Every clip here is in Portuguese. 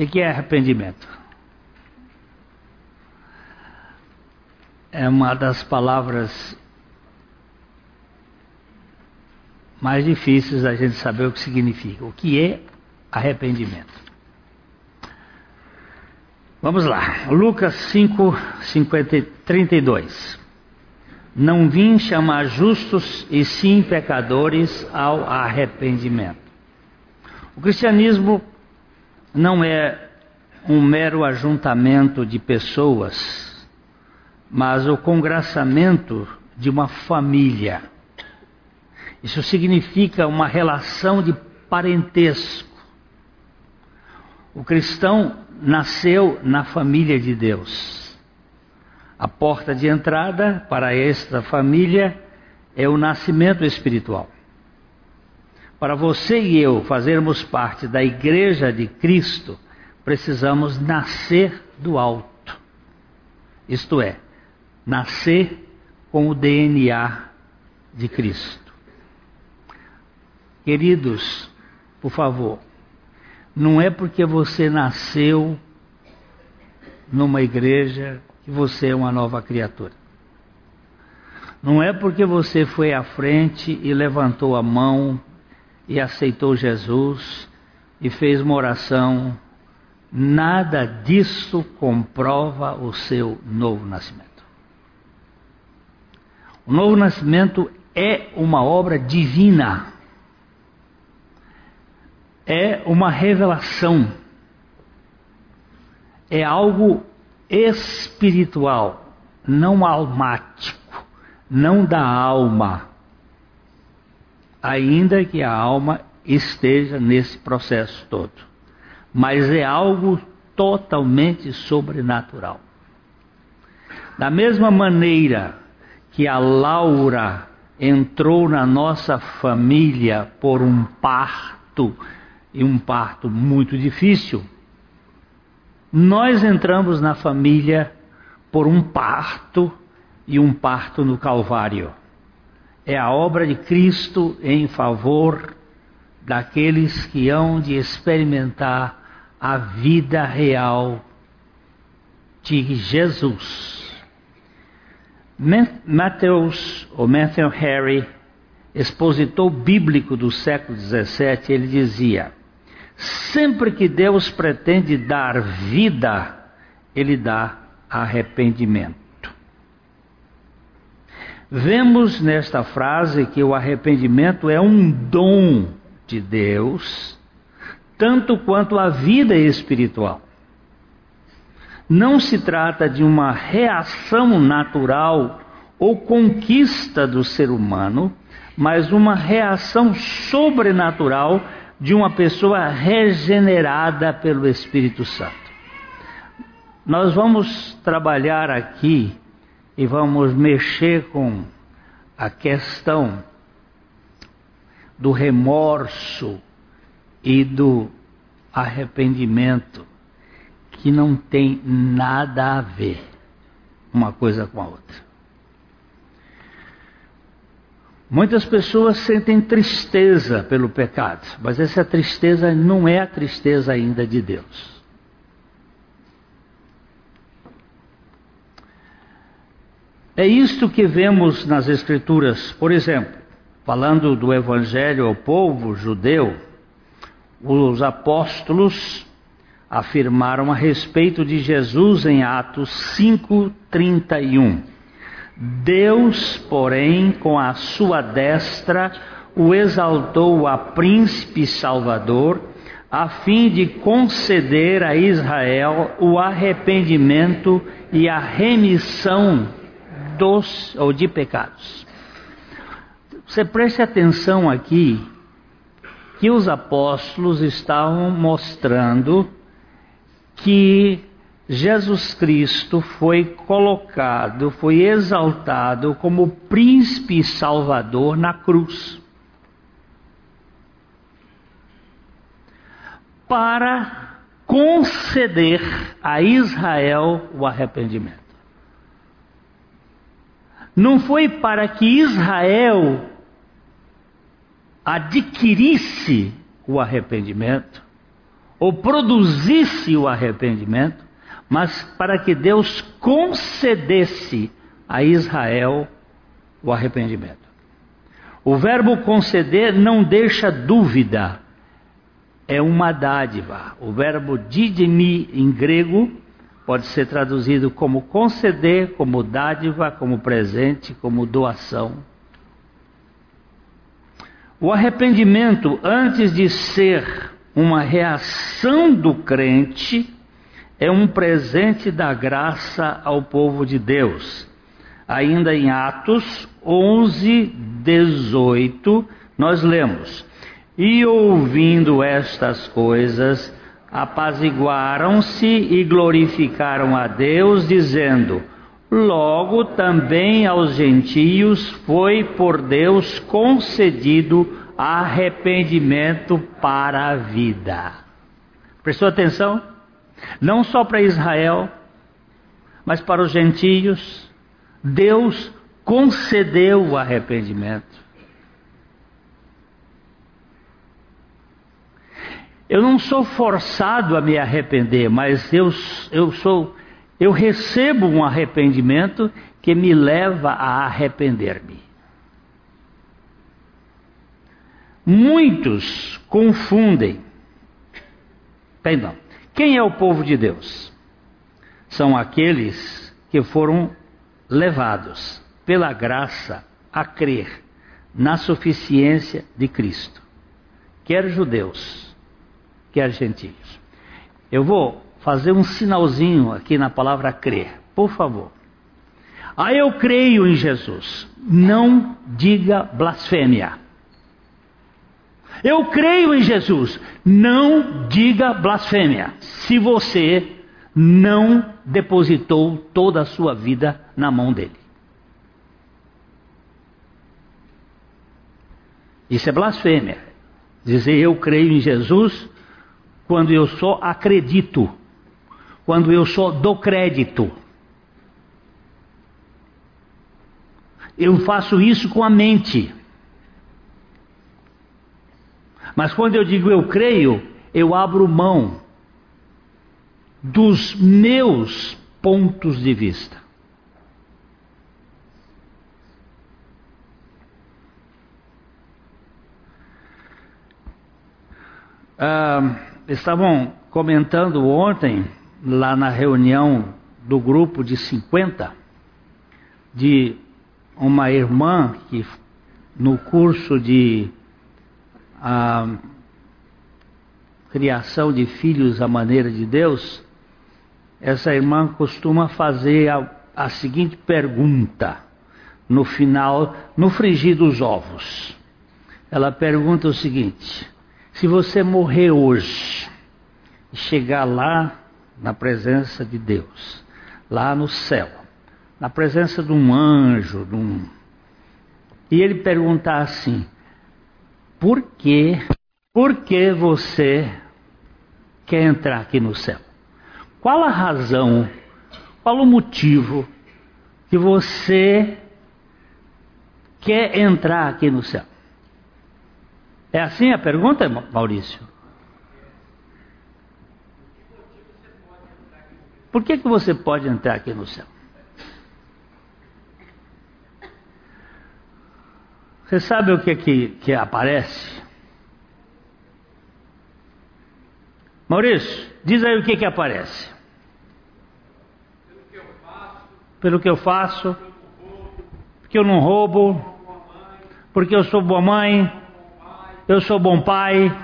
O que é arrependimento? É uma das palavras mais difíceis da gente saber o que significa. O que é arrependimento? Vamos lá, Lucas 5, 50, 32. Não vim chamar justos e sim pecadores ao arrependimento. O cristianismo não é um mero ajuntamento de pessoas, mas o congraçamento de uma família. Isso significa uma relação de parentesco. O cristão nasceu na família de Deus. A porta de entrada para esta família é o nascimento espiritual. Para você e eu fazermos parte da igreja de Cristo, precisamos nascer do alto. Isto é, nascer com o DNA de Cristo. Queridos, por favor, não é porque você nasceu numa igreja que você é uma nova criatura. Não é porque você foi à frente e levantou a mão e aceitou Jesus e fez uma oração. Nada disso comprova o seu novo nascimento. O novo nascimento é uma obra divina é uma revelação, é algo espiritual, não almático, não da alma, ainda que a alma esteja nesse processo todo, mas é algo totalmente sobrenatural. Da mesma maneira que a Laura entrou na nossa família por um parto e um parto muito difícil, nós entramos na família por um parto e um parto no Calvário. É a obra de Cristo em favor daqueles que hão de experimentar a vida real de Jesus. Mateus, ou Matthew Harry, expositor bíblico do século XVII, ele dizia: Sempre que Deus pretende dar vida, Ele dá arrependimento. Vemos nesta frase que o arrependimento é um dom de Deus, tanto quanto a vida espiritual. Não se trata de uma reação natural ou conquista do ser humano, mas uma reação sobrenatural de uma pessoa regenerada pelo Espírito Santo. Nós vamos trabalhar aqui e vamos mexer com a questão do remorso e do arrependimento, que não tem nada a ver uma coisa com a outra. Muitas pessoas sentem tristeza pelo pecado, mas essa tristeza não é a tristeza ainda de Deus. É isto que vemos nas Escrituras, por exemplo, falando do Evangelho ao povo judeu, os apóstolos afirmaram a respeito de Jesus em Atos 5,31. Deus, porém, com a sua destra, o exaltou a príncipe salvador, a fim de conceder a Israel o arrependimento e a remissão dos ou de pecados. Você preste atenção aqui que os apóstolos estavam mostrando que Jesus Cristo foi colocado, foi exaltado como príncipe e salvador na cruz. Para conceder a Israel o arrependimento. Não foi para que Israel adquirisse o arrependimento, ou produzisse o arrependimento, mas para que Deus concedesse a Israel o arrependimento. O verbo conceder não deixa dúvida, é uma dádiva. O verbo didimi em grego pode ser traduzido como conceder, como dádiva, como presente, como doação. O arrependimento, antes de ser uma reação do crente, é um presente da graça ao povo de Deus. Ainda em Atos 11, 18, nós lemos: E ouvindo estas coisas, apaziguaram-se e glorificaram a Deus, dizendo: Logo também aos gentios foi por Deus concedido arrependimento para a vida. Prestou atenção? Não só para Israel, mas para os gentios. Deus concedeu o arrependimento. Eu não sou forçado a me arrepender, mas eu, eu sou, eu recebo um arrependimento que me leva a arrepender-me. Muitos confundem. Perdão. Quem é o povo de Deus? São aqueles que foram levados pela graça a crer na suficiência de Cristo, quer judeus, quer gentios. Eu vou fazer um sinalzinho aqui na palavra crer, por favor. Ah, eu creio em Jesus. Não diga blasfêmia. Eu creio em Jesus. Não diga blasfêmia. Se você não depositou toda a sua vida na mão dele. Isso é blasfêmia. Dizer eu creio em Jesus quando eu só acredito, quando eu só dou crédito. Eu faço isso com a mente. Mas quando eu digo eu creio, eu abro mão dos meus pontos de vista. Ah, estavam comentando ontem, lá na reunião do grupo de 50, de uma irmã que no curso de a criação de filhos à maneira de Deus, essa irmã costuma fazer a, a seguinte pergunta no final, no frigir dos ovos. Ela pergunta o seguinte: se você morrer hoje e chegar lá na presença de Deus, lá no céu, na presença de um anjo, de um... e ele perguntar assim: por que, por que você quer entrar aqui no céu? Qual a razão, qual o motivo que você quer entrar aqui no céu? É assim a pergunta, Maurício? Por que, que você pode entrar aqui no céu? Você sabe o que, que, que aparece? Maurício, diz aí o que, que aparece. Pelo que eu faço, porque eu não roubo, porque eu sou boa mãe, eu sou bom pai,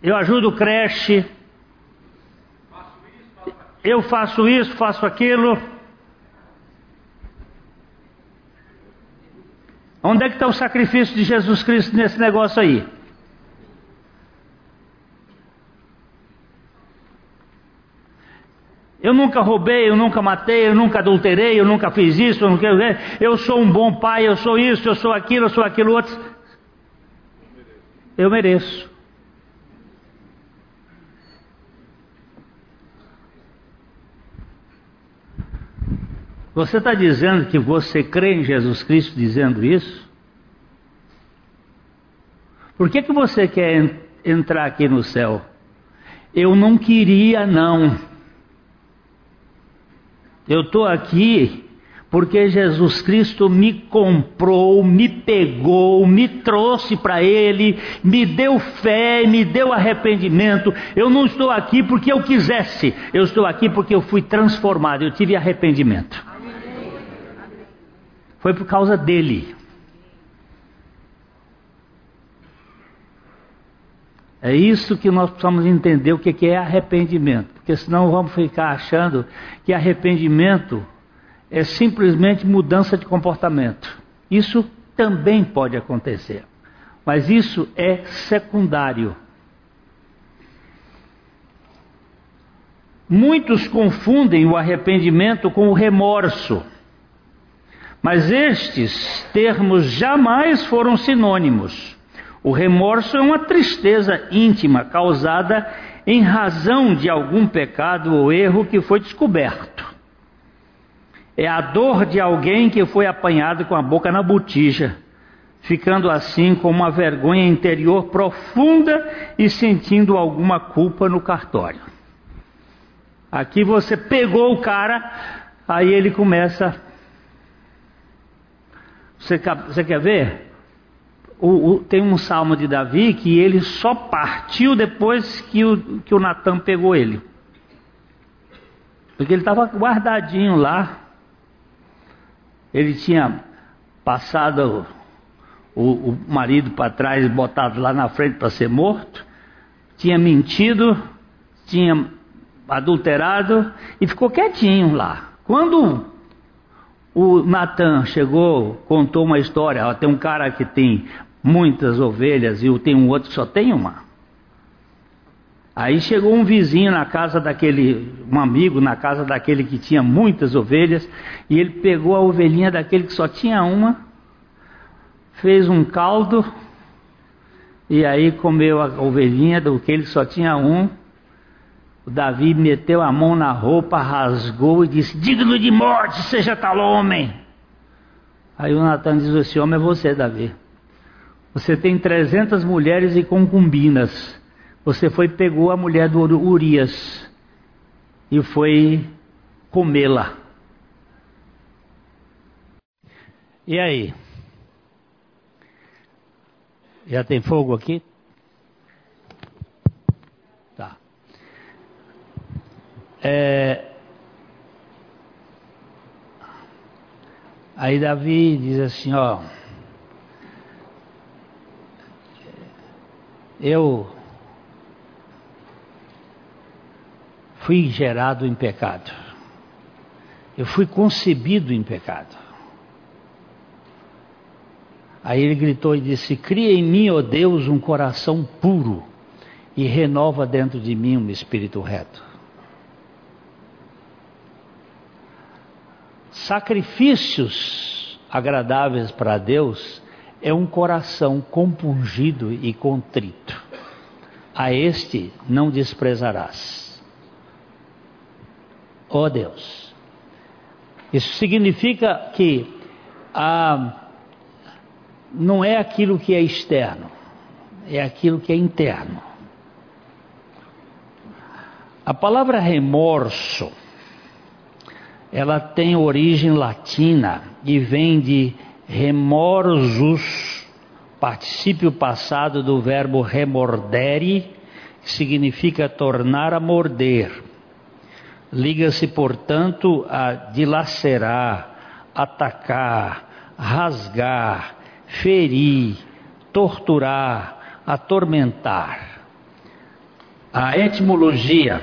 eu ajudo creche, eu faço isso, faço aquilo. Onde é que está o sacrifício de Jesus Cristo nesse negócio aí? Eu nunca roubei, eu nunca matei, eu nunca adulterei, eu nunca fiz isso, eu, nunca... eu sou um bom pai, eu sou isso, eu sou aquilo, eu sou aquilo outro. Eu mereço. Você está dizendo que você crê em Jesus Cristo dizendo isso? Por que, que você quer entrar aqui no céu. Eu não queria, não. Eu estou aqui porque Jesus Cristo me comprou, me pegou, me trouxe para Ele, me deu fé, me deu arrependimento. Eu não estou aqui porque eu quisesse, eu estou aqui porque eu fui transformado, eu tive arrependimento. Foi por causa dele. É isso que nós precisamos entender o que é arrependimento, porque senão vamos ficar achando que arrependimento é simplesmente mudança de comportamento. Isso também pode acontecer, mas isso é secundário. Muitos confundem o arrependimento com o remorso, mas estes termos jamais foram sinônimos. O remorso é uma tristeza íntima causada em razão de algum pecado ou erro que foi descoberto. É a dor de alguém que foi apanhado com a boca na botija, ficando assim com uma vergonha interior profunda e sentindo alguma culpa no cartório. Aqui você pegou o cara, aí ele começa. Você, você quer ver? O, o, tem um salmo de Davi que ele só partiu depois que o, que o Natan pegou ele. Porque ele estava guardadinho lá, ele tinha passado o, o marido para trás botado lá na frente para ser morto, tinha mentido, tinha adulterado e ficou quietinho lá. Quando o Natan chegou, contou uma história, ó, tem um cara que tem muitas ovelhas e tem um outro que só tem uma. Aí chegou um vizinho na casa daquele, um amigo na casa daquele que tinha muitas ovelhas, e ele pegou a ovelhinha daquele que só tinha uma, fez um caldo, e aí comeu a ovelhinha do que ele só tinha um. O Davi meteu a mão na roupa, rasgou e disse: Digno de morte seja tal homem. Aí o Natan diz: Esse homem é você, Davi. Você tem 300 mulheres e concubinas você foi pegou a mulher do Urias e foi comê-la. E aí? Já tem fogo aqui? Tá. É... Aí Davi diz assim, ó. Eu fui gerado em pecado. Eu fui concebido em pecado. Aí ele gritou e disse: Cria em mim, ó Deus, um coração puro e renova dentro de mim um espírito reto. Sacrifícios agradáveis para Deus é um coração compungido e contrito. A este não desprezarás ó Deus. Isso significa que ah, não é aquilo que é externo, é aquilo que é interno. A palavra remorso, ela tem origem latina e vem de remorsus, particípio passado do verbo remordere, que significa tornar a morder. Liga-se, portanto, a dilacerar, atacar, rasgar, ferir, torturar, atormentar. A etimologia,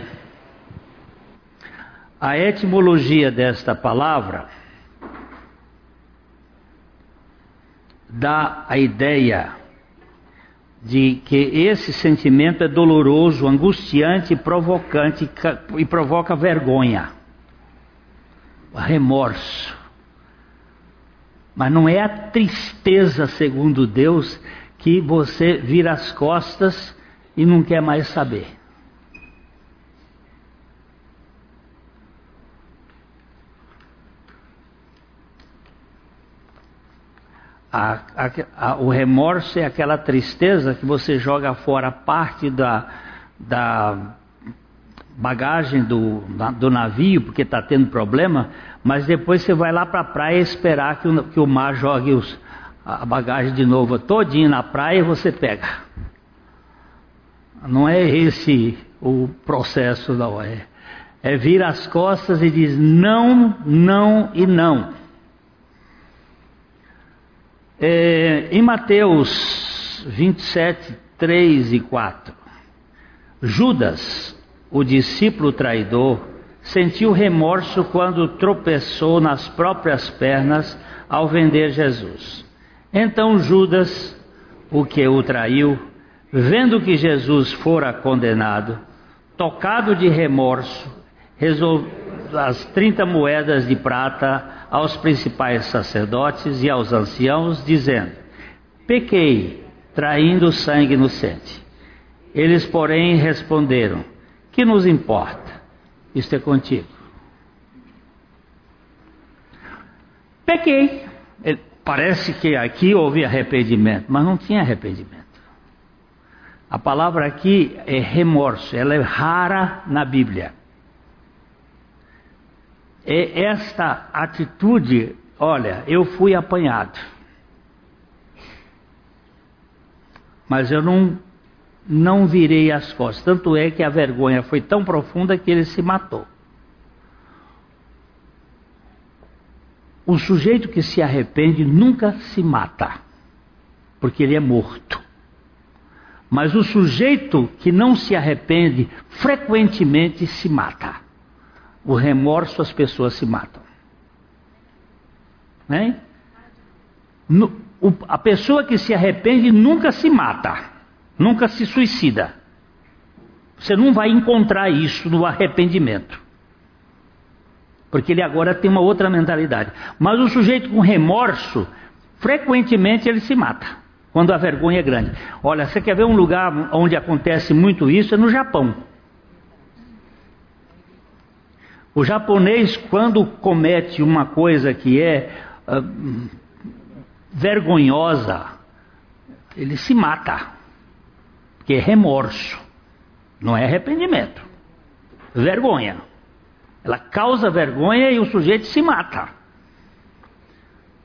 a etimologia desta palavra dá a ideia de que esse sentimento é doloroso, angustiante, provocante e provoca vergonha, remorso. Mas não é a tristeza, segundo Deus, que você vira as costas e não quer mais saber. A, a, a, o remorso é aquela tristeza que você joga fora parte da, da bagagem do, do navio, porque está tendo problema, mas depois você vai lá para a praia esperar que o, que o mar jogue os, a bagagem de novo todinha na praia e você pega. Não é esse o processo, não é. É vir as costas e diz não, não e não. É, em Mateus 27, 3 e 4, Judas, o discípulo traidor, sentiu remorso quando tropeçou nas próprias pernas ao vender Jesus. Então Judas, o que o traiu, vendo que Jesus fora condenado, tocado de remorso, resolveu as 30 moedas de prata aos principais sacerdotes e aos anciãos, dizendo: Pequei, traindo sangue inocente. Eles, porém, responderam: Que nos importa? Isto é contigo. Pequei. Parece que aqui houve arrependimento, mas não tinha arrependimento. A palavra aqui é remorso, ela é rara na Bíblia. É esta atitude, olha, eu fui apanhado. Mas eu não não virei as costas. Tanto é que a vergonha foi tão profunda que ele se matou. O sujeito que se arrepende nunca se mata, porque ele é morto. Mas o sujeito que não se arrepende frequentemente se mata. O remorso as pessoas se matam. Né? No, o, a pessoa que se arrepende nunca se mata, nunca se suicida. Você não vai encontrar isso no arrependimento. Porque ele agora tem uma outra mentalidade. Mas o sujeito com remorso, frequentemente ele se mata. Quando a vergonha é grande. Olha, você quer ver um lugar onde acontece muito isso? É no Japão. O japonês, quando comete uma coisa que é uh, vergonhosa, ele se mata, porque é remorso, não é arrependimento, vergonha. Ela causa vergonha e o sujeito se mata.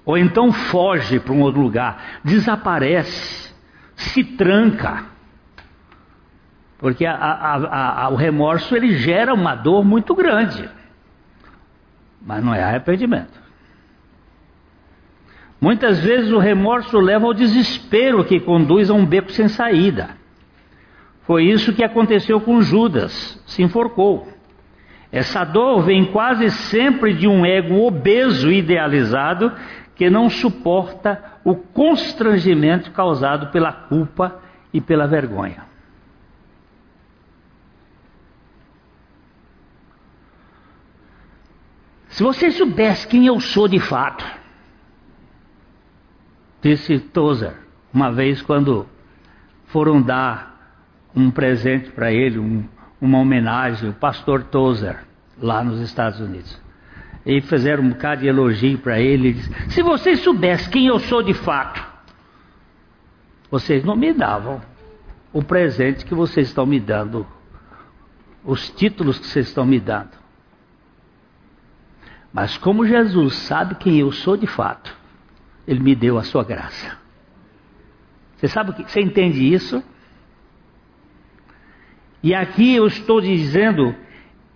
Ou então foge para um outro lugar, desaparece, se tranca. Porque a, a, a, o remorso ele gera uma dor muito grande. Mas não é arrependimento. Muitas vezes o remorso leva ao desespero que conduz a um beco sem saída. Foi isso que aconteceu com Judas, se enforcou. Essa dor vem quase sempre de um ego obeso idealizado que não suporta o constrangimento causado pela culpa e pela vergonha. Se você soubesse quem eu sou de fato, disse Tozer, uma vez quando foram dar um presente para ele, um, uma homenagem, o pastor Tozer, lá nos Estados Unidos. E fizeram um bocado de elogio para ele. Disse, Se vocês soubessem quem eu sou de fato, vocês não me davam o presente que vocês estão me dando, os títulos que vocês estão me dando. Mas como Jesus sabe quem eu sou de fato, ele me deu a sua graça. Você sabe o que? Você entende isso? E aqui eu estou dizendo,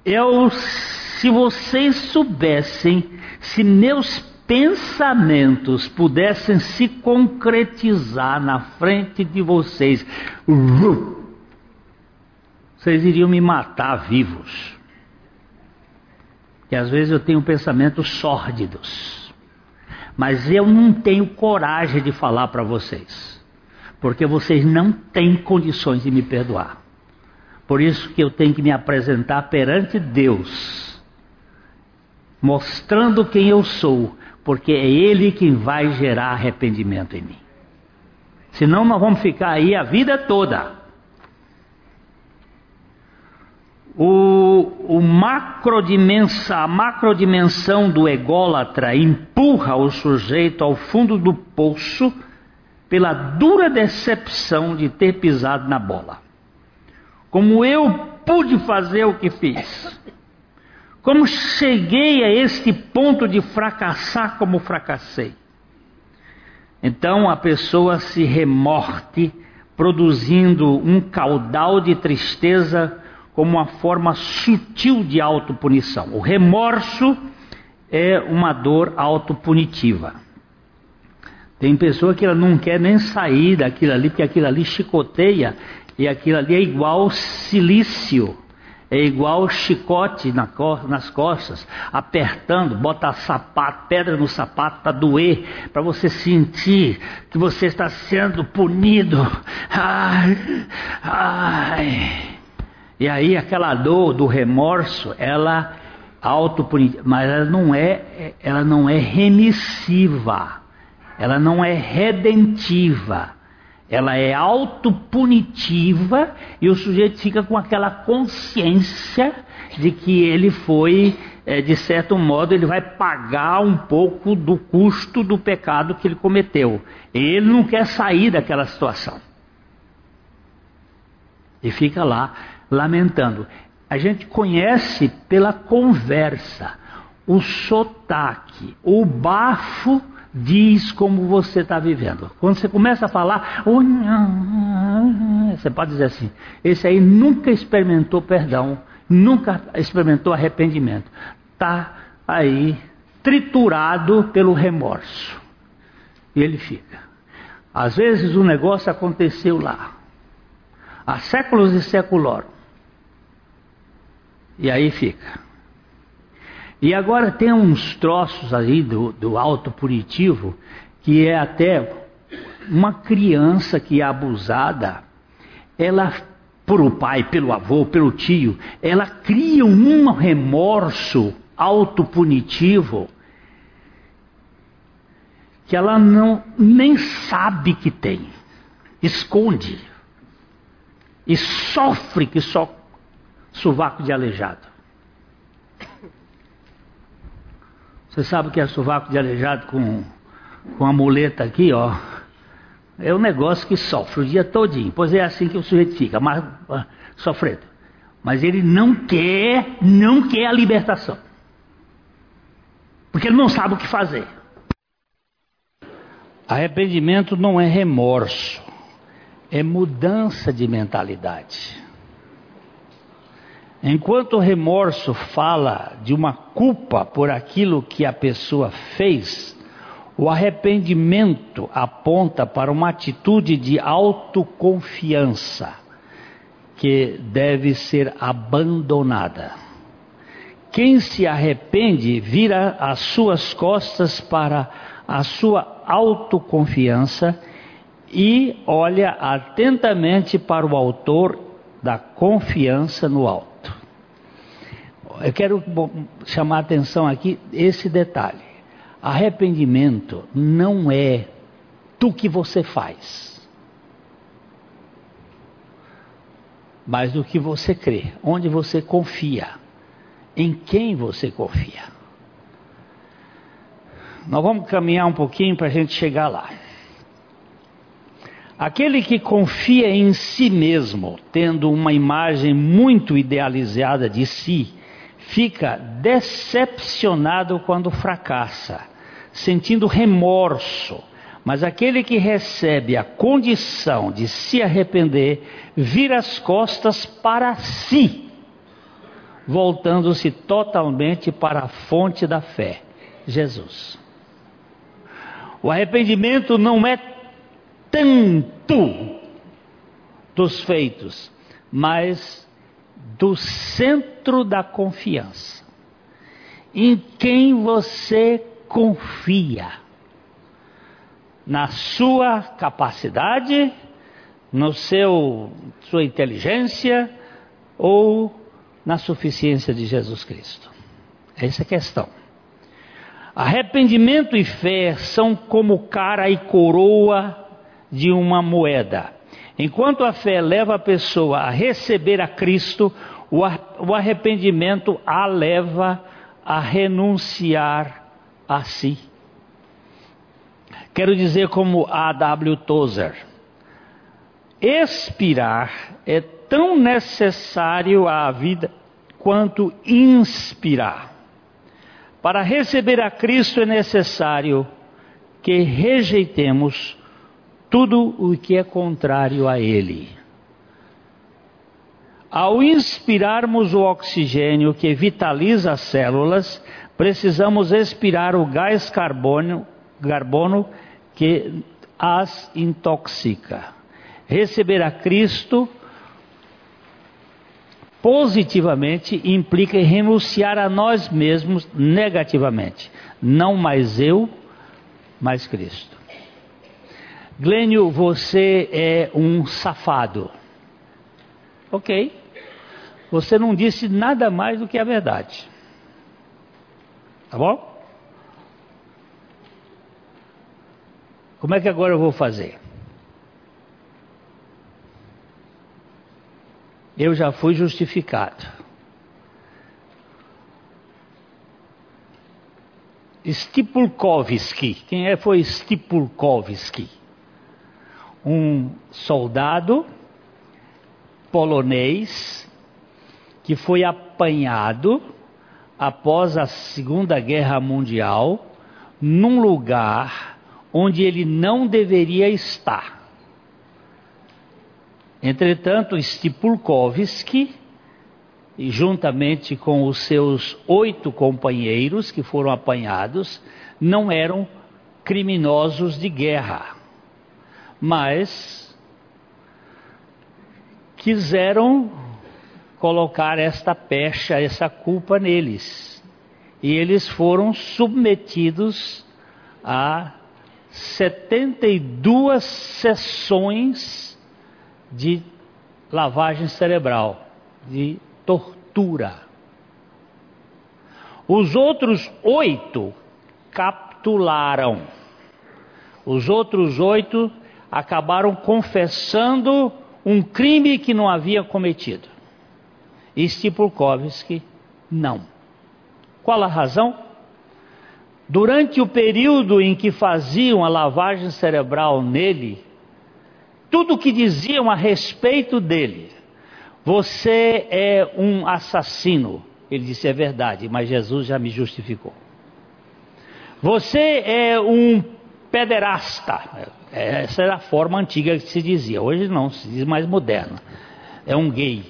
eu, se vocês soubessem, se meus pensamentos pudessem se concretizar na frente de vocês, vocês iriam me matar vivos que às vezes eu tenho pensamentos sórdidos, mas eu não tenho coragem de falar para vocês, porque vocês não têm condições de me perdoar. Por isso que eu tenho que me apresentar perante Deus, mostrando quem eu sou, porque é Ele quem vai gerar arrependimento em mim. Senão nós vamos ficar aí a vida toda. O, o macrodimensão, a macrodimensão do ególatra empurra o sujeito ao fundo do poço pela dura decepção de ter pisado na bola. Como eu pude fazer o que fiz? Como cheguei a este ponto de fracassar como fracassei? Então a pessoa se remorte, produzindo um caudal de tristeza como uma forma sutil de autopunição. O remorso é uma dor autopunitiva. Tem pessoa que ela não quer nem sair daquilo ali, porque aquilo ali chicoteia, e aquilo ali é igual silício, é igual chicote nas costas, apertando, bota sapato, pedra no sapato para doer, para você sentir que você está sendo punido. Ai, ai. E aí aquela dor do remorso, ela autopunitiva, mas ela não é, ela não é remissiva, ela não é redentiva, ela é autopunitiva e o sujeito fica com aquela consciência de que ele foi, é, de certo modo, ele vai pagar um pouco do custo do pecado que ele cometeu. Ele não quer sair daquela situação. E fica lá lamentando. A gente conhece pela conversa, o sotaque, o bafo diz como você está vivendo. Quando você começa a falar, você pode dizer assim: esse aí nunca experimentou perdão, nunca experimentou arrependimento. Está aí triturado pelo remorso. E ele fica. Às vezes o negócio aconteceu lá, há séculos e séculos. E aí fica. E agora tem uns troços aí do, do alto punitivo que é até uma criança que é abusada, ela por o pai, pelo avô, pelo tio, ela cria um remorso autopunitivo que ela não nem sabe que tem, esconde e sofre que só sovaco de aleijado. Você sabe o que é sovaco de aleijado com, com a muleta aqui, ó? É um negócio que sofre o dia todinho. Pois é assim que o sujeito fica, mas, sofrendo. Mas ele não quer, não quer a libertação. Porque ele não sabe o que fazer. Arrependimento não é remorso, é mudança de mentalidade. Enquanto o remorso fala de uma culpa por aquilo que a pessoa fez, o arrependimento aponta para uma atitude de autoconfiança que deve ser abandonada. Quem se arrepende vira as suas costas para a sua autoconfiança e olha atentamente para o autor da confiança no alto. Eu quero chamar a atenção aqui esse detalhe. Arrependimento não é tu que você faz, mas do que você crê, onde você confia, em quem você confia. Nós vamos caminhar um pouquinho para a gente chegar lá. Aquele que confia em si mesmo, tendo uma imagem muito idealizada de si, fica decepcionado quando fracassa, sentindo remorso. Mas aquele que recebe a condição de se arrepender, vira as costas para si, voltando-se totalmente para a fonte da fé, Jesus. O arrependimento não é tanto dos feitos, mas do centro da confiança. Em quem você confia? Na sua capacidade, no seu sua inteligência ou na suficiência de Jesus Cristo? Essa é a questão. Arrependimento e fé são como cara e coroa de uma moeda. Enquanto a fé leva a pessoa a receber a Cristo, o arrependimento a leva a renunciar a si. Quero dizer como A. W. Tozer: expirar é tão necessário à vida quanto inspirar. Para receber a Cristo é necessário que rejeitemos tudo o que é contrário a Ele. Ao inspirarmos o oxigênio que vitaliza as células, precisamos expirar o gás carbono, carbono que as intoxica. Receber a Cristo positivamente implica renunciar a nós mesmos negativamente. Não mais eu, mas Cristo. Glênio, você é um safado. Ok. Você não disse nada mais do que a verdade. Tá bom? Como é que agora eu vou fazer? Eu já fui justificado. Stipulkovski. Quem é foi Stipulkovski? Um soldado polonês que foi apanhado após a Segunda Guerra Mundial num lugar onde ele não deveria estar. Entretanto, Stipulkovski, juntamente com os seus oito companheiros que foram apanhados, não eram criminosos de guerra, mas quiseram colocar esta pecha, essa culpa neles. E eles foram submetidos a 72 sessões de lavagem cerebral, de tortura. Os outros oito capitularam. Os outros oito acabaram confessando um crime que não havia cometido. E Stipulkovski não. Qual a razão? Durante o período em que faziam a lavagem cerebral nele, tudo o que diziam a respeito dele. Você é um assassino. Ele disse: É verdade, mas Jesus já me justificou. Você é um pederasta. Essa era a forma antiga que se dizia. Hoje não, se diz mais moderna. É um gay.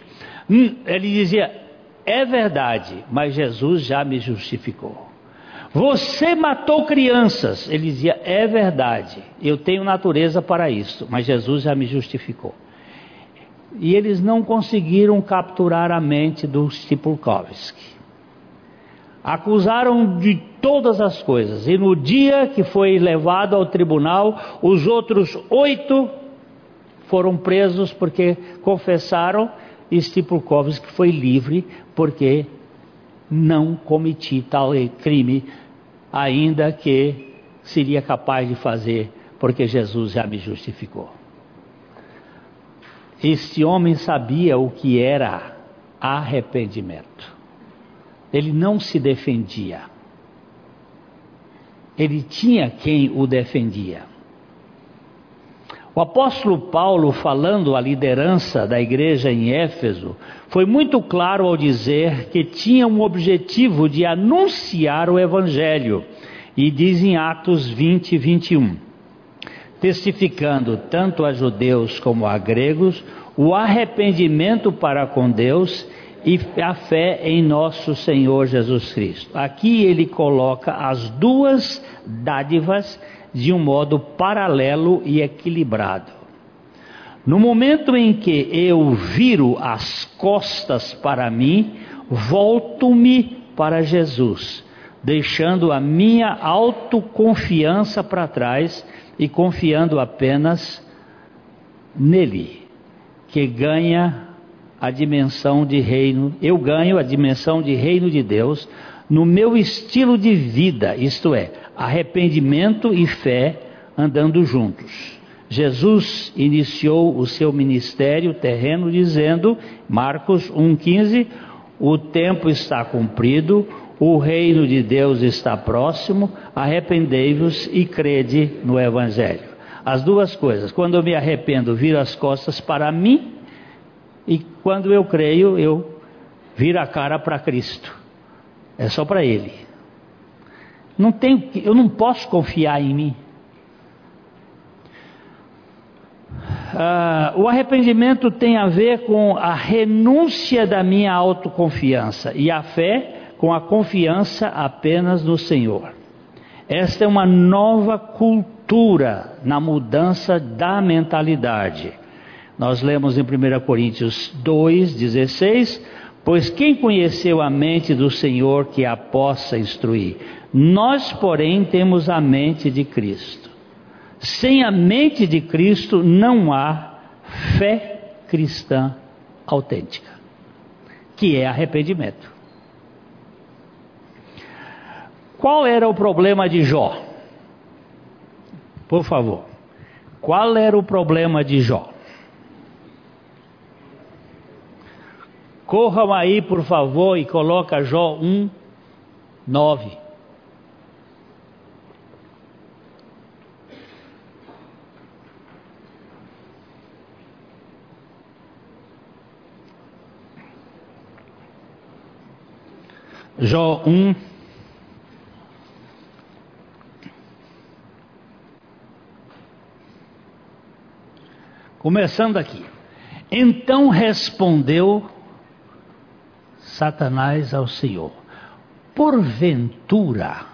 Hum, ele dizia: É verdade, mas Jesus já me justificou. Você matou crianças. Ele dizia: É verdade, eu tenho natureza para isso, mas Jesus já me justificou. E eles não conseguiram capturar a mente do Stipulkovski. Acusaram de todas as coisas, e no dia que foi levado ao tribunal, os outros oito foram presos porque confessaram, e Stipulkovski foi livre porque não cometi tal crime ainda que seria capaz de fazer, porque Jesus já me justificou. Este homem sabia o que era arrependimento. Ele não se defendia. Ele tinha quem o defendia. O apóstolo Paulo, falando à liderança da igreja em Éfeso, foi muito claro ao dizer que tinha um objetivo de anunciar o evangelho, e diz em Atos 20, 21, testificando tanto a judeus como a gregos o arrependimento para com Deus e a fé em nosso Senhor Jesus Cristo. Aqui ele coloca as duas dádivas de um modo paralelo e equilibrado. No momento em que eu viro as costas para mim, volto-me para Jesus, deixando a minha autoconfiança para trás e confiando apenas nele, que ganha a dimensão de reino, eu ganho a dimensão de reino de Deus no meu estilo de vida, isto é, arrependimento e fé andando juntos. Jesus iniciou o seu ministério terreno dizendo, Marcos 1,15: o tempo está cumprido, o reino de Deus está próximo, arrependei-vos e crede no Evangelho. As duas coisas, quando eu me arrependo, viro as costas para mim, quando eu creio, eu viro a cara para Cristo. É só para Ele. Não tenho, eu não posso confiar em mim. Ah, o arrependimento tem a ver com a renúncia da minha autoconfiança e a fé com a confiança apenas no Senhor. Esta é uma nova cultura na mudança da mentalidade. Nós lemos em 1 Coríntios 2,16: Pois quem conheceu a mente do Senhor que a possa instruir? Nós, porém, temos a mente de Cristo. Sem a mente de Cristo não há fé cristã autêntica, que é arrependimento. Qual era o problema de Jó? Por favor. Qual era o problema de Jó? Corram aí, por favor, e coloca Jó 1, 9. Jó 1. Começando aqui. Então respondeu Satanás ao Senhor: Porventura,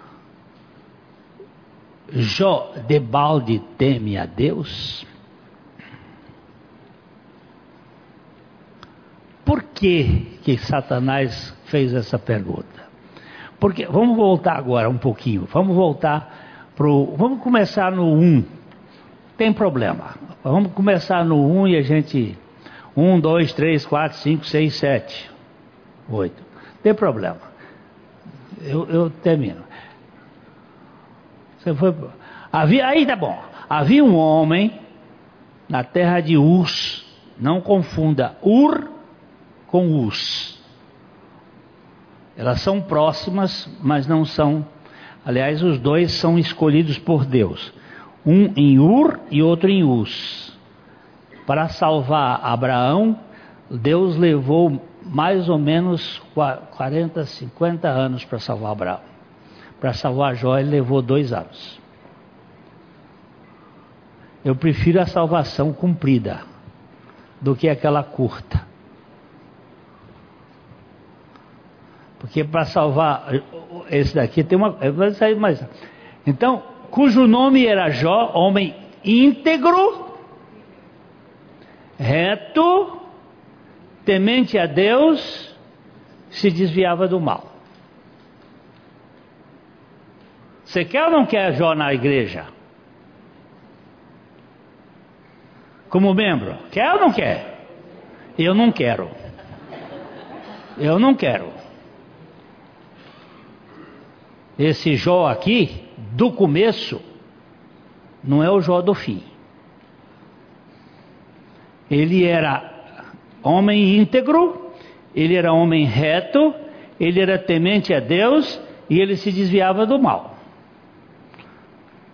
Jó de balde teme a Deus? Por que, que Satanás fez essa pergunta? Porque vamos voltar agora um pouquinho. Vamos voltar pro. Vamos começar no 1. Tem problema. Vamos começar no 1 e a gente. 1, 2, 3, 4, 5, 6, 7, 8. Tem problema. Eu, eu termino. Você foi. Havia, aí tá bom. Havia um homem na terra de Urs. Não confunda Ur com Us. Elas são próximas, mas não são. Aliás, os dois são escolhidos por Deus. Um em Ur e outro em Us. Para salvar Abraão, Deus levou mais ou menos 40, 50 anos para salvar Abraão. Para salvar Jó, ele levou dois anos. Eu prefiro a salvação cumprida do que aquela curta. Porque para salvar esse daqui tem uma. Vai sair mais. Então, cujo nome era Jó, homem íntegro, reto, temente a Deus, se desviava do mal. Você quer ou não quer Jó na igreja? Como membro? Quer ou não quer? Eu não quero. Eu não quero. Esse Jó aqui, do começo, não é o Jó do fim. Ele era homem íntegro, ele era homem reto, ele era temente a Deus e ele se desviava do mal.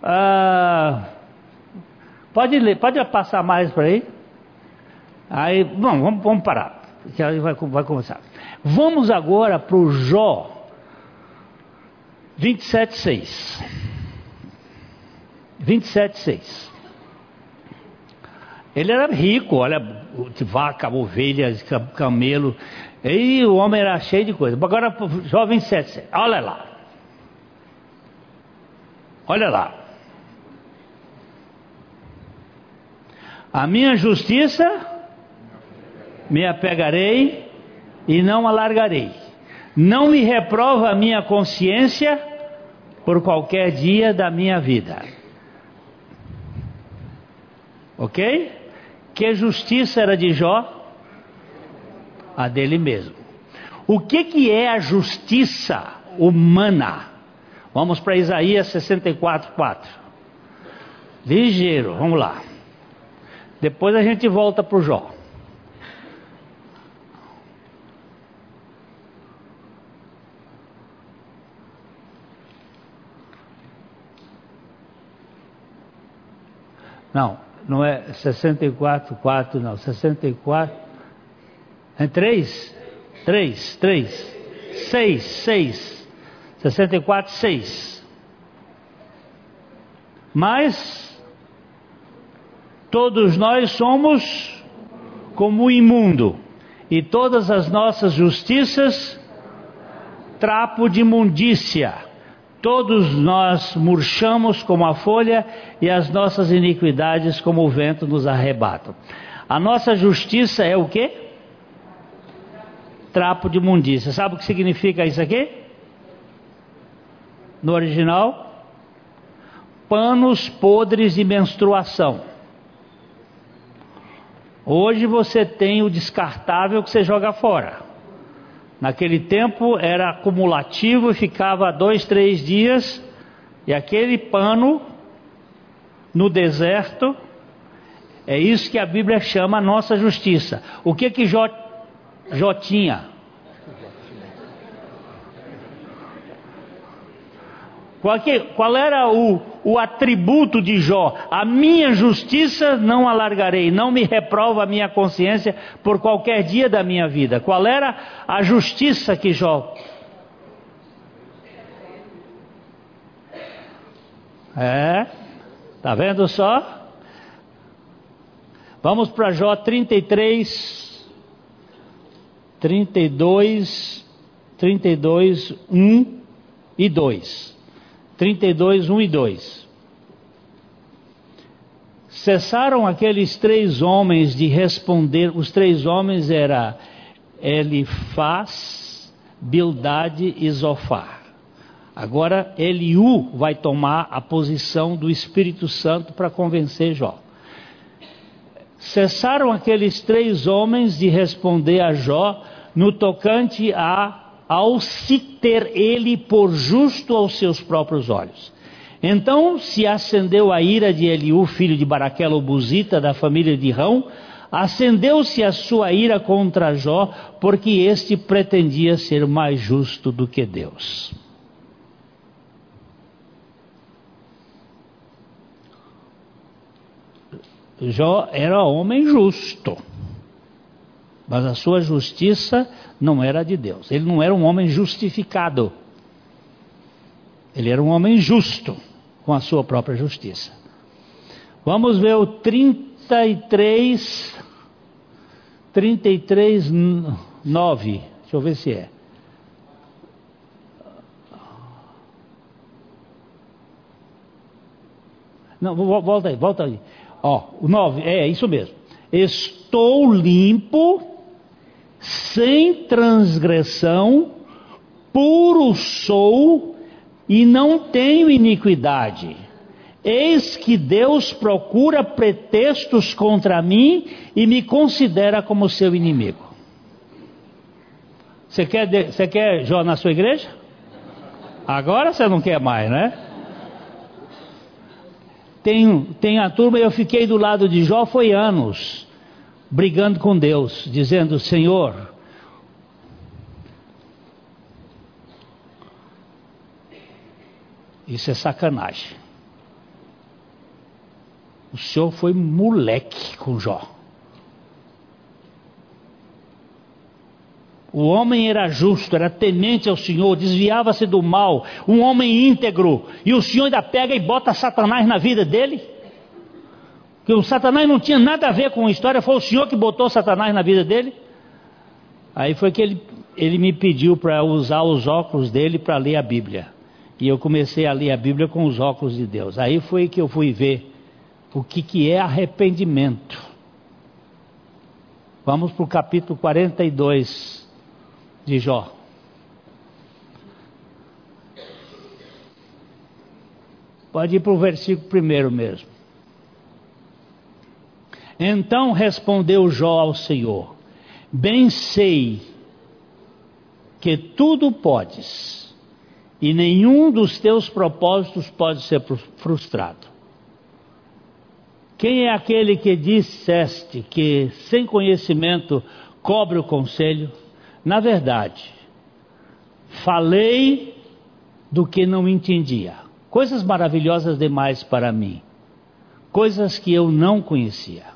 Ah, pode ler, pode passar mais para aí? Aí, bom, vamos, vamos parar, que vai, vai começar. Vamos agora para o Jó 27, 6. 27, 6. Ele era rico, olha, vaca, ovelhas, camelo. E o homem era cheio de coisa. Agora, jovem 27, 6. Olha lá. Olha lá. A minha justiça me apegarei e não alargarei não me reprova a minha consciência por qualquer dia da minha vida. Ok? Que justiça era de Jó? A dele mesmo. O que, que é a justiça humana? Vamos para Isaías 64, 4. Ligeiro, vamos lá. Depois a gente volta para o Jó. Não, não é 64, 4, não. 64. É 3? 3, 3. 6, 6. 64, 6. Mas todos nós somos como o imundo, e todas as nossas justiças trapo de imundícia. Todos nós murchamos como a folha e as nossas iniquidades como o vento nos arrebatam. A nossa justiça é o quê? Trapo de imundícia. Sabe o que significa isso aqui? No original, panos podres de menstruação. Hoje você tem o descartável que você joga fora. Naquele tempo era acumulativo ficava dois, três dias, e aquele pano no deserto, é isso que a Bíblia chama nossa justiça. O que que Jó, Jó tinha? Qual, que, qual era o, o atributo de Jó? A minha justiça não alargarei, não me reprova a minha consciência por qualquer dia da minha vida. Qual era a justiça que Jó? É, tá vendo só? Vamos para Jó 33, 32, 32, 1 e 2. 32, 1 e 2. Cessaram aqueles três homens de responder, os três homens era Elifaz, Bildade e Zofar. Agora Eliú vai tomar a posição do Espírito Santo para convencer Jó. Cessaram aqueles três homens de responder a Jó no tocante a ao se ter ele por justo aos seus próprios olhos. Então se acendeu a ira de Eliú, filho de Baraquela, o Buzita, da família de Rão, acendeu-se a sua ira contra Jó, porque este pretendia ser mais justo do que Deus. Jó era homem justo, mas a sua justiça não era de Deus. Ele não era um homem justificado. Ele era um homem justo com a sua própria justiça. Vamos ver o 33 33 9. Deixa eu ver se é. Não, volta aí, volta aí. Ó, o 9, é isso mesmo. Estou limpo sem transgressão, puro sou e não tenho iniquidade. Eis que Deus procura pretextos contra mim e me considera como seu inimigo. Você quer, você quer Jó na sua igreja? Agora você não quer mais, né? Tem, tem a turma, eu fiquei do lado de Jó foi anos brigando com Deus, dizendo: Senhor, isso é sacanagem. O senhor foi moleque com Jó. O homem era justo, era temente ao Senhor, desviava-se do mal, um homem íntegro, e o Senhor ainda pega e bota Satanás na vida dele? Que o Satanás não tinha nada a ver com a história, foi o Senhor que botou Satanás na vida dele. Aí foi que ele, ele me pediu para usar os óculos dele para ler a Bíblia. E eu comecei a ler a Bíblia com os óculos de Deus. Aí foi que eu fui ver o que, que é arrependimento. Vamos para o capítulo 42 de Jó. Pode ir para o versículo primeiro mesmo. Então respondeu Jó ao Senhor: Bem sei que tudo podes, e nenhum dos teus propósitos pode ser frustrado. Quem é aquele que disseste que sem conhecimento cobre o conselho? Na verdade, falei do que não entendia. Coisas maravilhosas demais para mim. Coisas que eu não conhecia.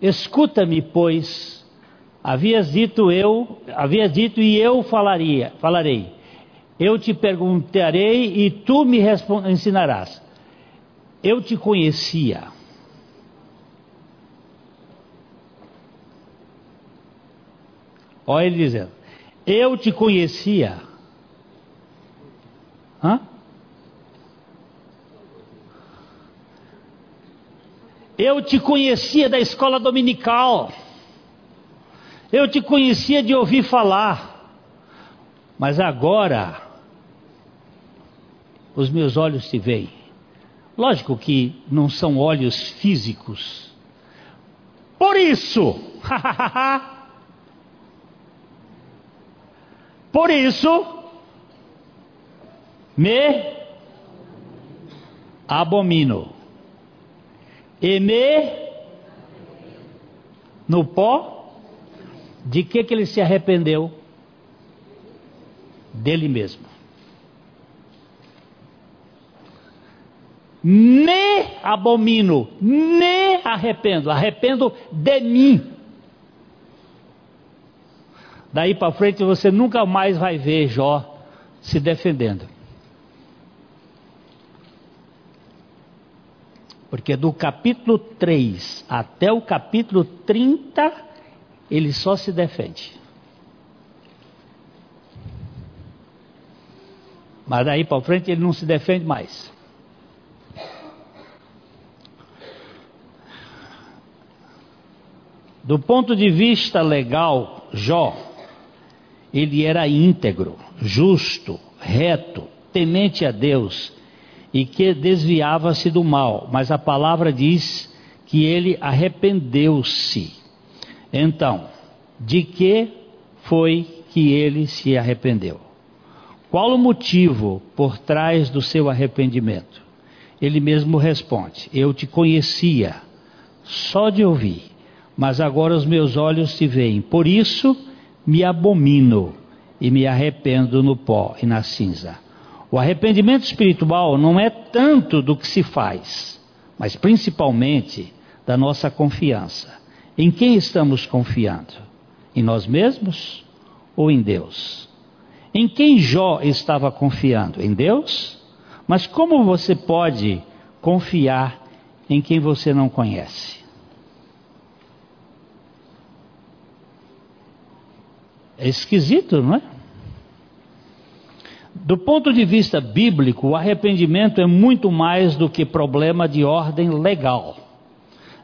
Escuta-me, pois, havias dito eu, havias dito e eu falaria, falarei. Eu te perguntarei e tu me ensinarás. Eu te conhecia. Olha ele dizendo: Eu te conhecia. Hã? Eu te conhecia da escola dominical. Eu te conhecia de ouvir falar. Mas agora, os meus olhos te veem. Lógico que não são olhos físicos. Por isso, por isso, me abomino e me no pó, de que que ele se arrependeu? Dele mesmo. me abomino, me arrependo, arrependo de mim. Daí para frente você nunca mais vai ver Jó se defendendo. Porque do capítulo 3 até o capítulo 30, ele só se defende. Mas daí para frente ele não se defende mais. Do ponto de vista legal, Jó, ele era íntegro, justo, reto, temente a Deus e que desviava-se do mal, mas a palavra diz que ele arrependeu-se. Então, de que foi que ele se arrependeu? Qual o motivo por trás do seu arrependimento? Ele mesmo responde: Eu te conhecia só de ouvir mas agora os meus olhos te veem. Por isso me abomino e me arrependo no pó e na cinza. O arrependimento espiritual não é tanto do que se faz, mas principalmente da nossa confiança. Em quem estamos confiando? Em nós mesmos ou em Deus? Em quem Jó estava confiando? Em Deus? Mas como você pode confiar em quem você não conhece? É esquisito, não é? Do ponto de vista bíblico, o arrependimento é muito mais do que problema de ordem legal.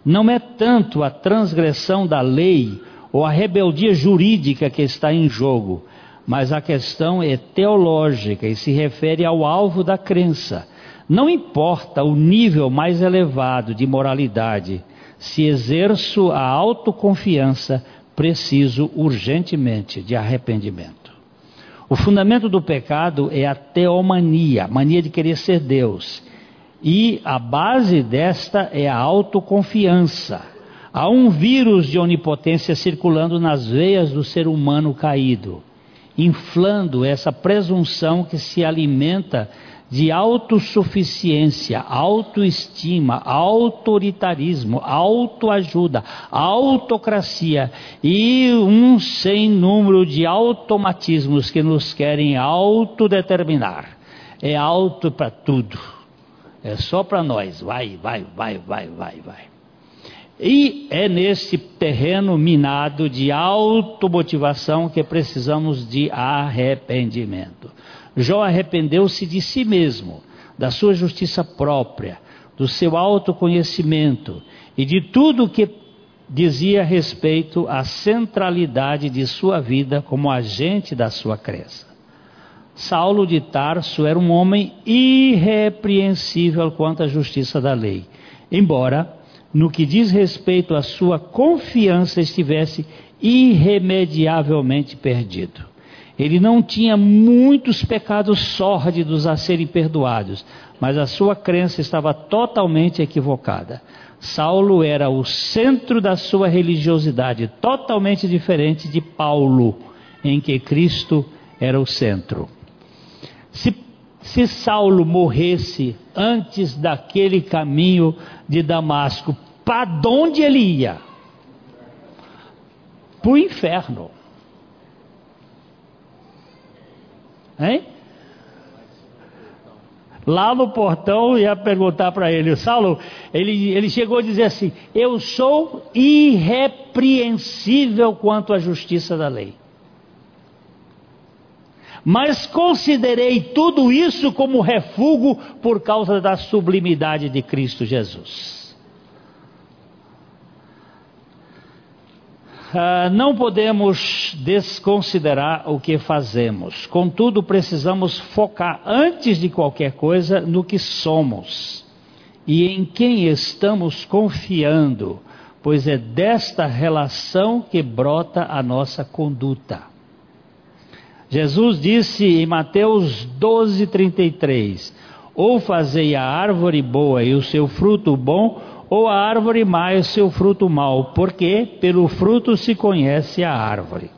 Não é tanto a transgressão da lei ou a rebeldia jurídica que está em jogo, mas a questão é teológica e se refere ao alvo da crença. Não importa o nível mais elevado de moralidade, se exerço a autoconfiança preciso urgentemente de arrependimento. O fundamento do pecado é a teomania, mania de querer ser Deus. E a base desta é a autoconfiança. Há um vírus de onipotência circulando nas veias do ser humano caído, inflando essa presunção que se alimenta de autossuficiência, autoestima, autoritarismo, autoajuda, autocracia e um sem número de automatismos que nos querem autodeterminar. É auto para tudo. É só para nós. Vai, vai, vai, vai, vai, vai. E é nesse terreno minado de automotivação que precisamos de arrependimento. Jó arrependeu-se de si mesmo, da sua justiça própria, do seu autoconhecimento e de tudo o que dizia respeito à centralidade de sua vida como agente da sua crença. Saulo de Tarso era um homem irrepreensível quanto à justiça da lei, embora no que diz respeito à sua confiança estivesse irremediavelmente perdido. Ele não tinha muitos pecados sórdidos a serem perdoados, mas a sua crença estava totalmente equivocada. Saulo era o centro da sua religiosidade, totalmente diferente de Paulo, em que Cristo era o centro. Se, se Saulo morresse antes daquele caminho de Damasco, para onde ele ia? Para o inferno. Hein? Lá no portão ia perguntar para ele, Saulo, ele, ele chegou a dizer assim: Eu sou irrepreensível quanto à justiça da lei. Mas considerei tudo isso como refúgio por causa da sublimidade de Cristo Jesus. Ah, não podemos desconsiderar o que fazemos, contudo, precisamos focar antes de qualquer coisa no que somos e em quem estamos confiando, pois é desta relação que brota a nossa conduta. Jesus disse em Mateus 12:33: Ou fazei a árvore boa e o seu fruto bom, ou a árvore mais seu fruto mau, porque pelo fruto se conhece a árvore.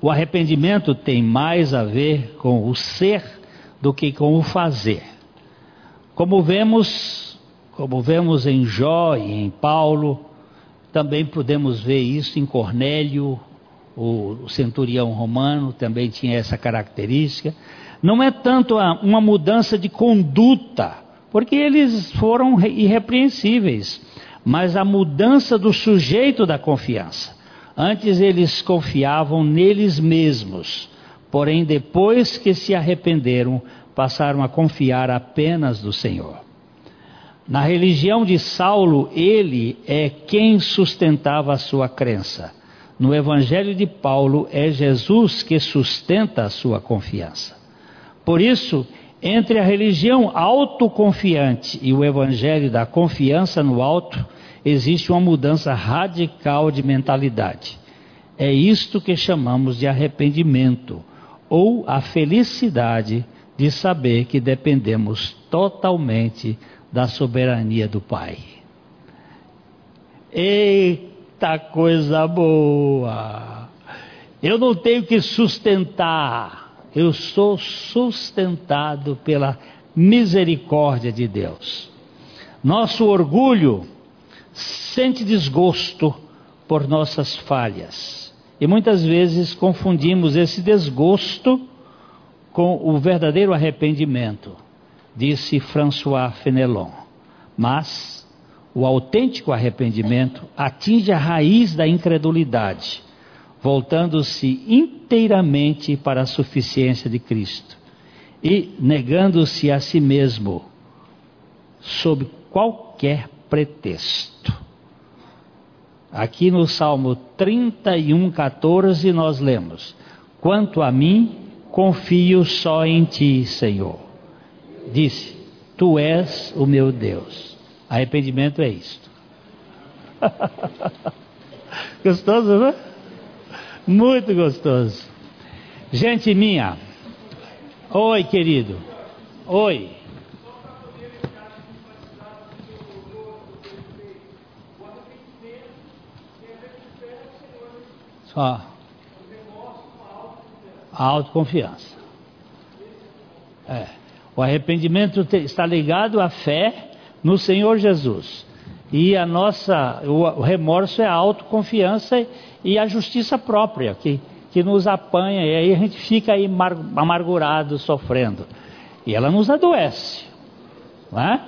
O arrependimento tem mais a ver com o ser do que com o fazer. Como vemos, como vemos em Jó e em Paulo, também podemos ver isso em Cornélio, o centurião romano também tinha essa característica. Não é tanto uma mudança de conduta, porque eles foram irrepreensíveis. Mas a mudança do sujeito da confiança. Antes eles confiavam neles mesmos, porém depois que se arrependeram, passaram a confiar apenas no Senhor. Na religião de Saulo, ele é quem sustentava a sua crença. No evangelho de Paulo, é Jesus que sustenta a sua confiança. Por isso, entre a religião autoconfiante e o evangelho da confiança no alto, existe uma mudança radical de mentalidade. É isto que chamamos de arrependimento, ou a felicidade de saber que dependemos totalmente da soberania do Pai. Eita coisa boa! Eu não tenho que sustentar eu sou sustentado pela misericórdia de Deus. Nosso orgulho sente desgosto por nossas falhas. E muitas vezes confundimos esse desgosto com o verdadeiro arrependimento, disse François Fenelon. Mas o autêntico arrependimento atinge a raiz da incredulidade voltando-se inteiramente para a suficiência de Cristo e negando-se a si mesmo sob qualquer pretexto. Aqui no Salmo 31, 14, nós lemos: Quanto a mim, confio só em ti, Senhor. Disse: Tu és o meu Deus. Arrependimento é isto. Gostoso, não é? Muito gostoso. Gente minha, oi querido, oi. Só. A autoconfiança. É. O arrependimento está ligado à fé no Senhor Jesus. E a nossa, o remorso é a autoconfiança e a justiça própria, que, que nos apanha, e aí a gente fica aí amargurado, sofrendo. E ela nos adoece. Não é?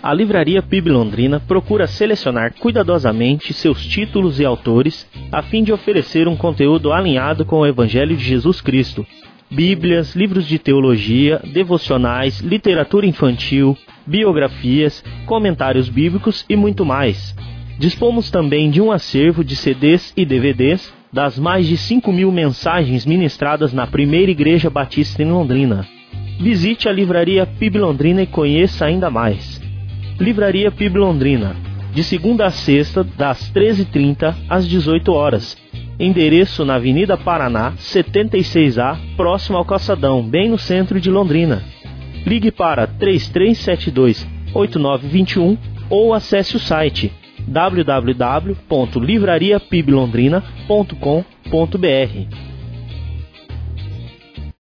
A Livraria PIB Londrina procura selecionar cuidadosamente seus títulos e autores a fim de oferecer um conteúdo alinhado com o Evangelho de Jesus Cristo. Bíblias, livros de teologia, devocionais, literatura infantil, biografias, comentários bíblicos e muito mais. Dispomos também de um acervo de CDs e DVDs das mais de 5 mil mensagens ministradas na primeira Igreja Batista em Londrina. Visite a Livraria PIB Londrina e conheça ainda mais. Livraria PIB Londrina, de segunda a sexta, das 13h30 às 18 horas endereço na Avenida Paraná, 76A, próximo ao Calçadão, bem no centro de Londrina. Ligue para 3372 8921 ou acesse o site www.livrariapiblondrina.com.br.